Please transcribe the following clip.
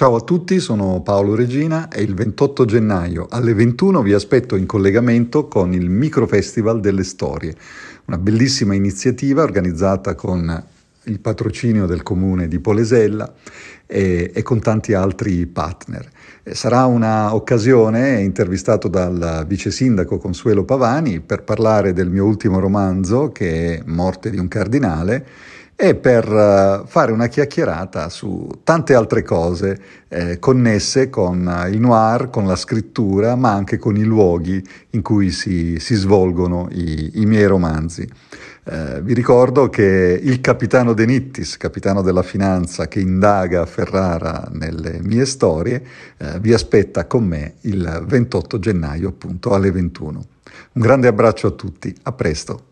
Ciao a tutti, sono Paolo Regina e il 28 gennaio alle 21 vi aspetto in collegamento con il Microfestival delle Storie, una bellissima iniziativa organizzata con il patrocinio del comune di Polesella e, e con tanti altri partner. Sarà un'occasione, intervistato dal vice sindaco Consuelo Pavani, per parlare del mio ultimo romanzo che è Morte di un cardinale e per uh, fare una chiacchierata su tante altre cose eh, connesse con uh, il noir, con la scrittura, ma anche con i luoghi in cui si, si svolgono i, i, miei romanzi. Eh, vi ricordo che il capitano De Nittis, capitano della finanza che indaga Ferrara nelle mie storie, eh, vi aspetta con me il 28 gennaio appunto alle 21. Un grande abbraccio a tutti, a presto.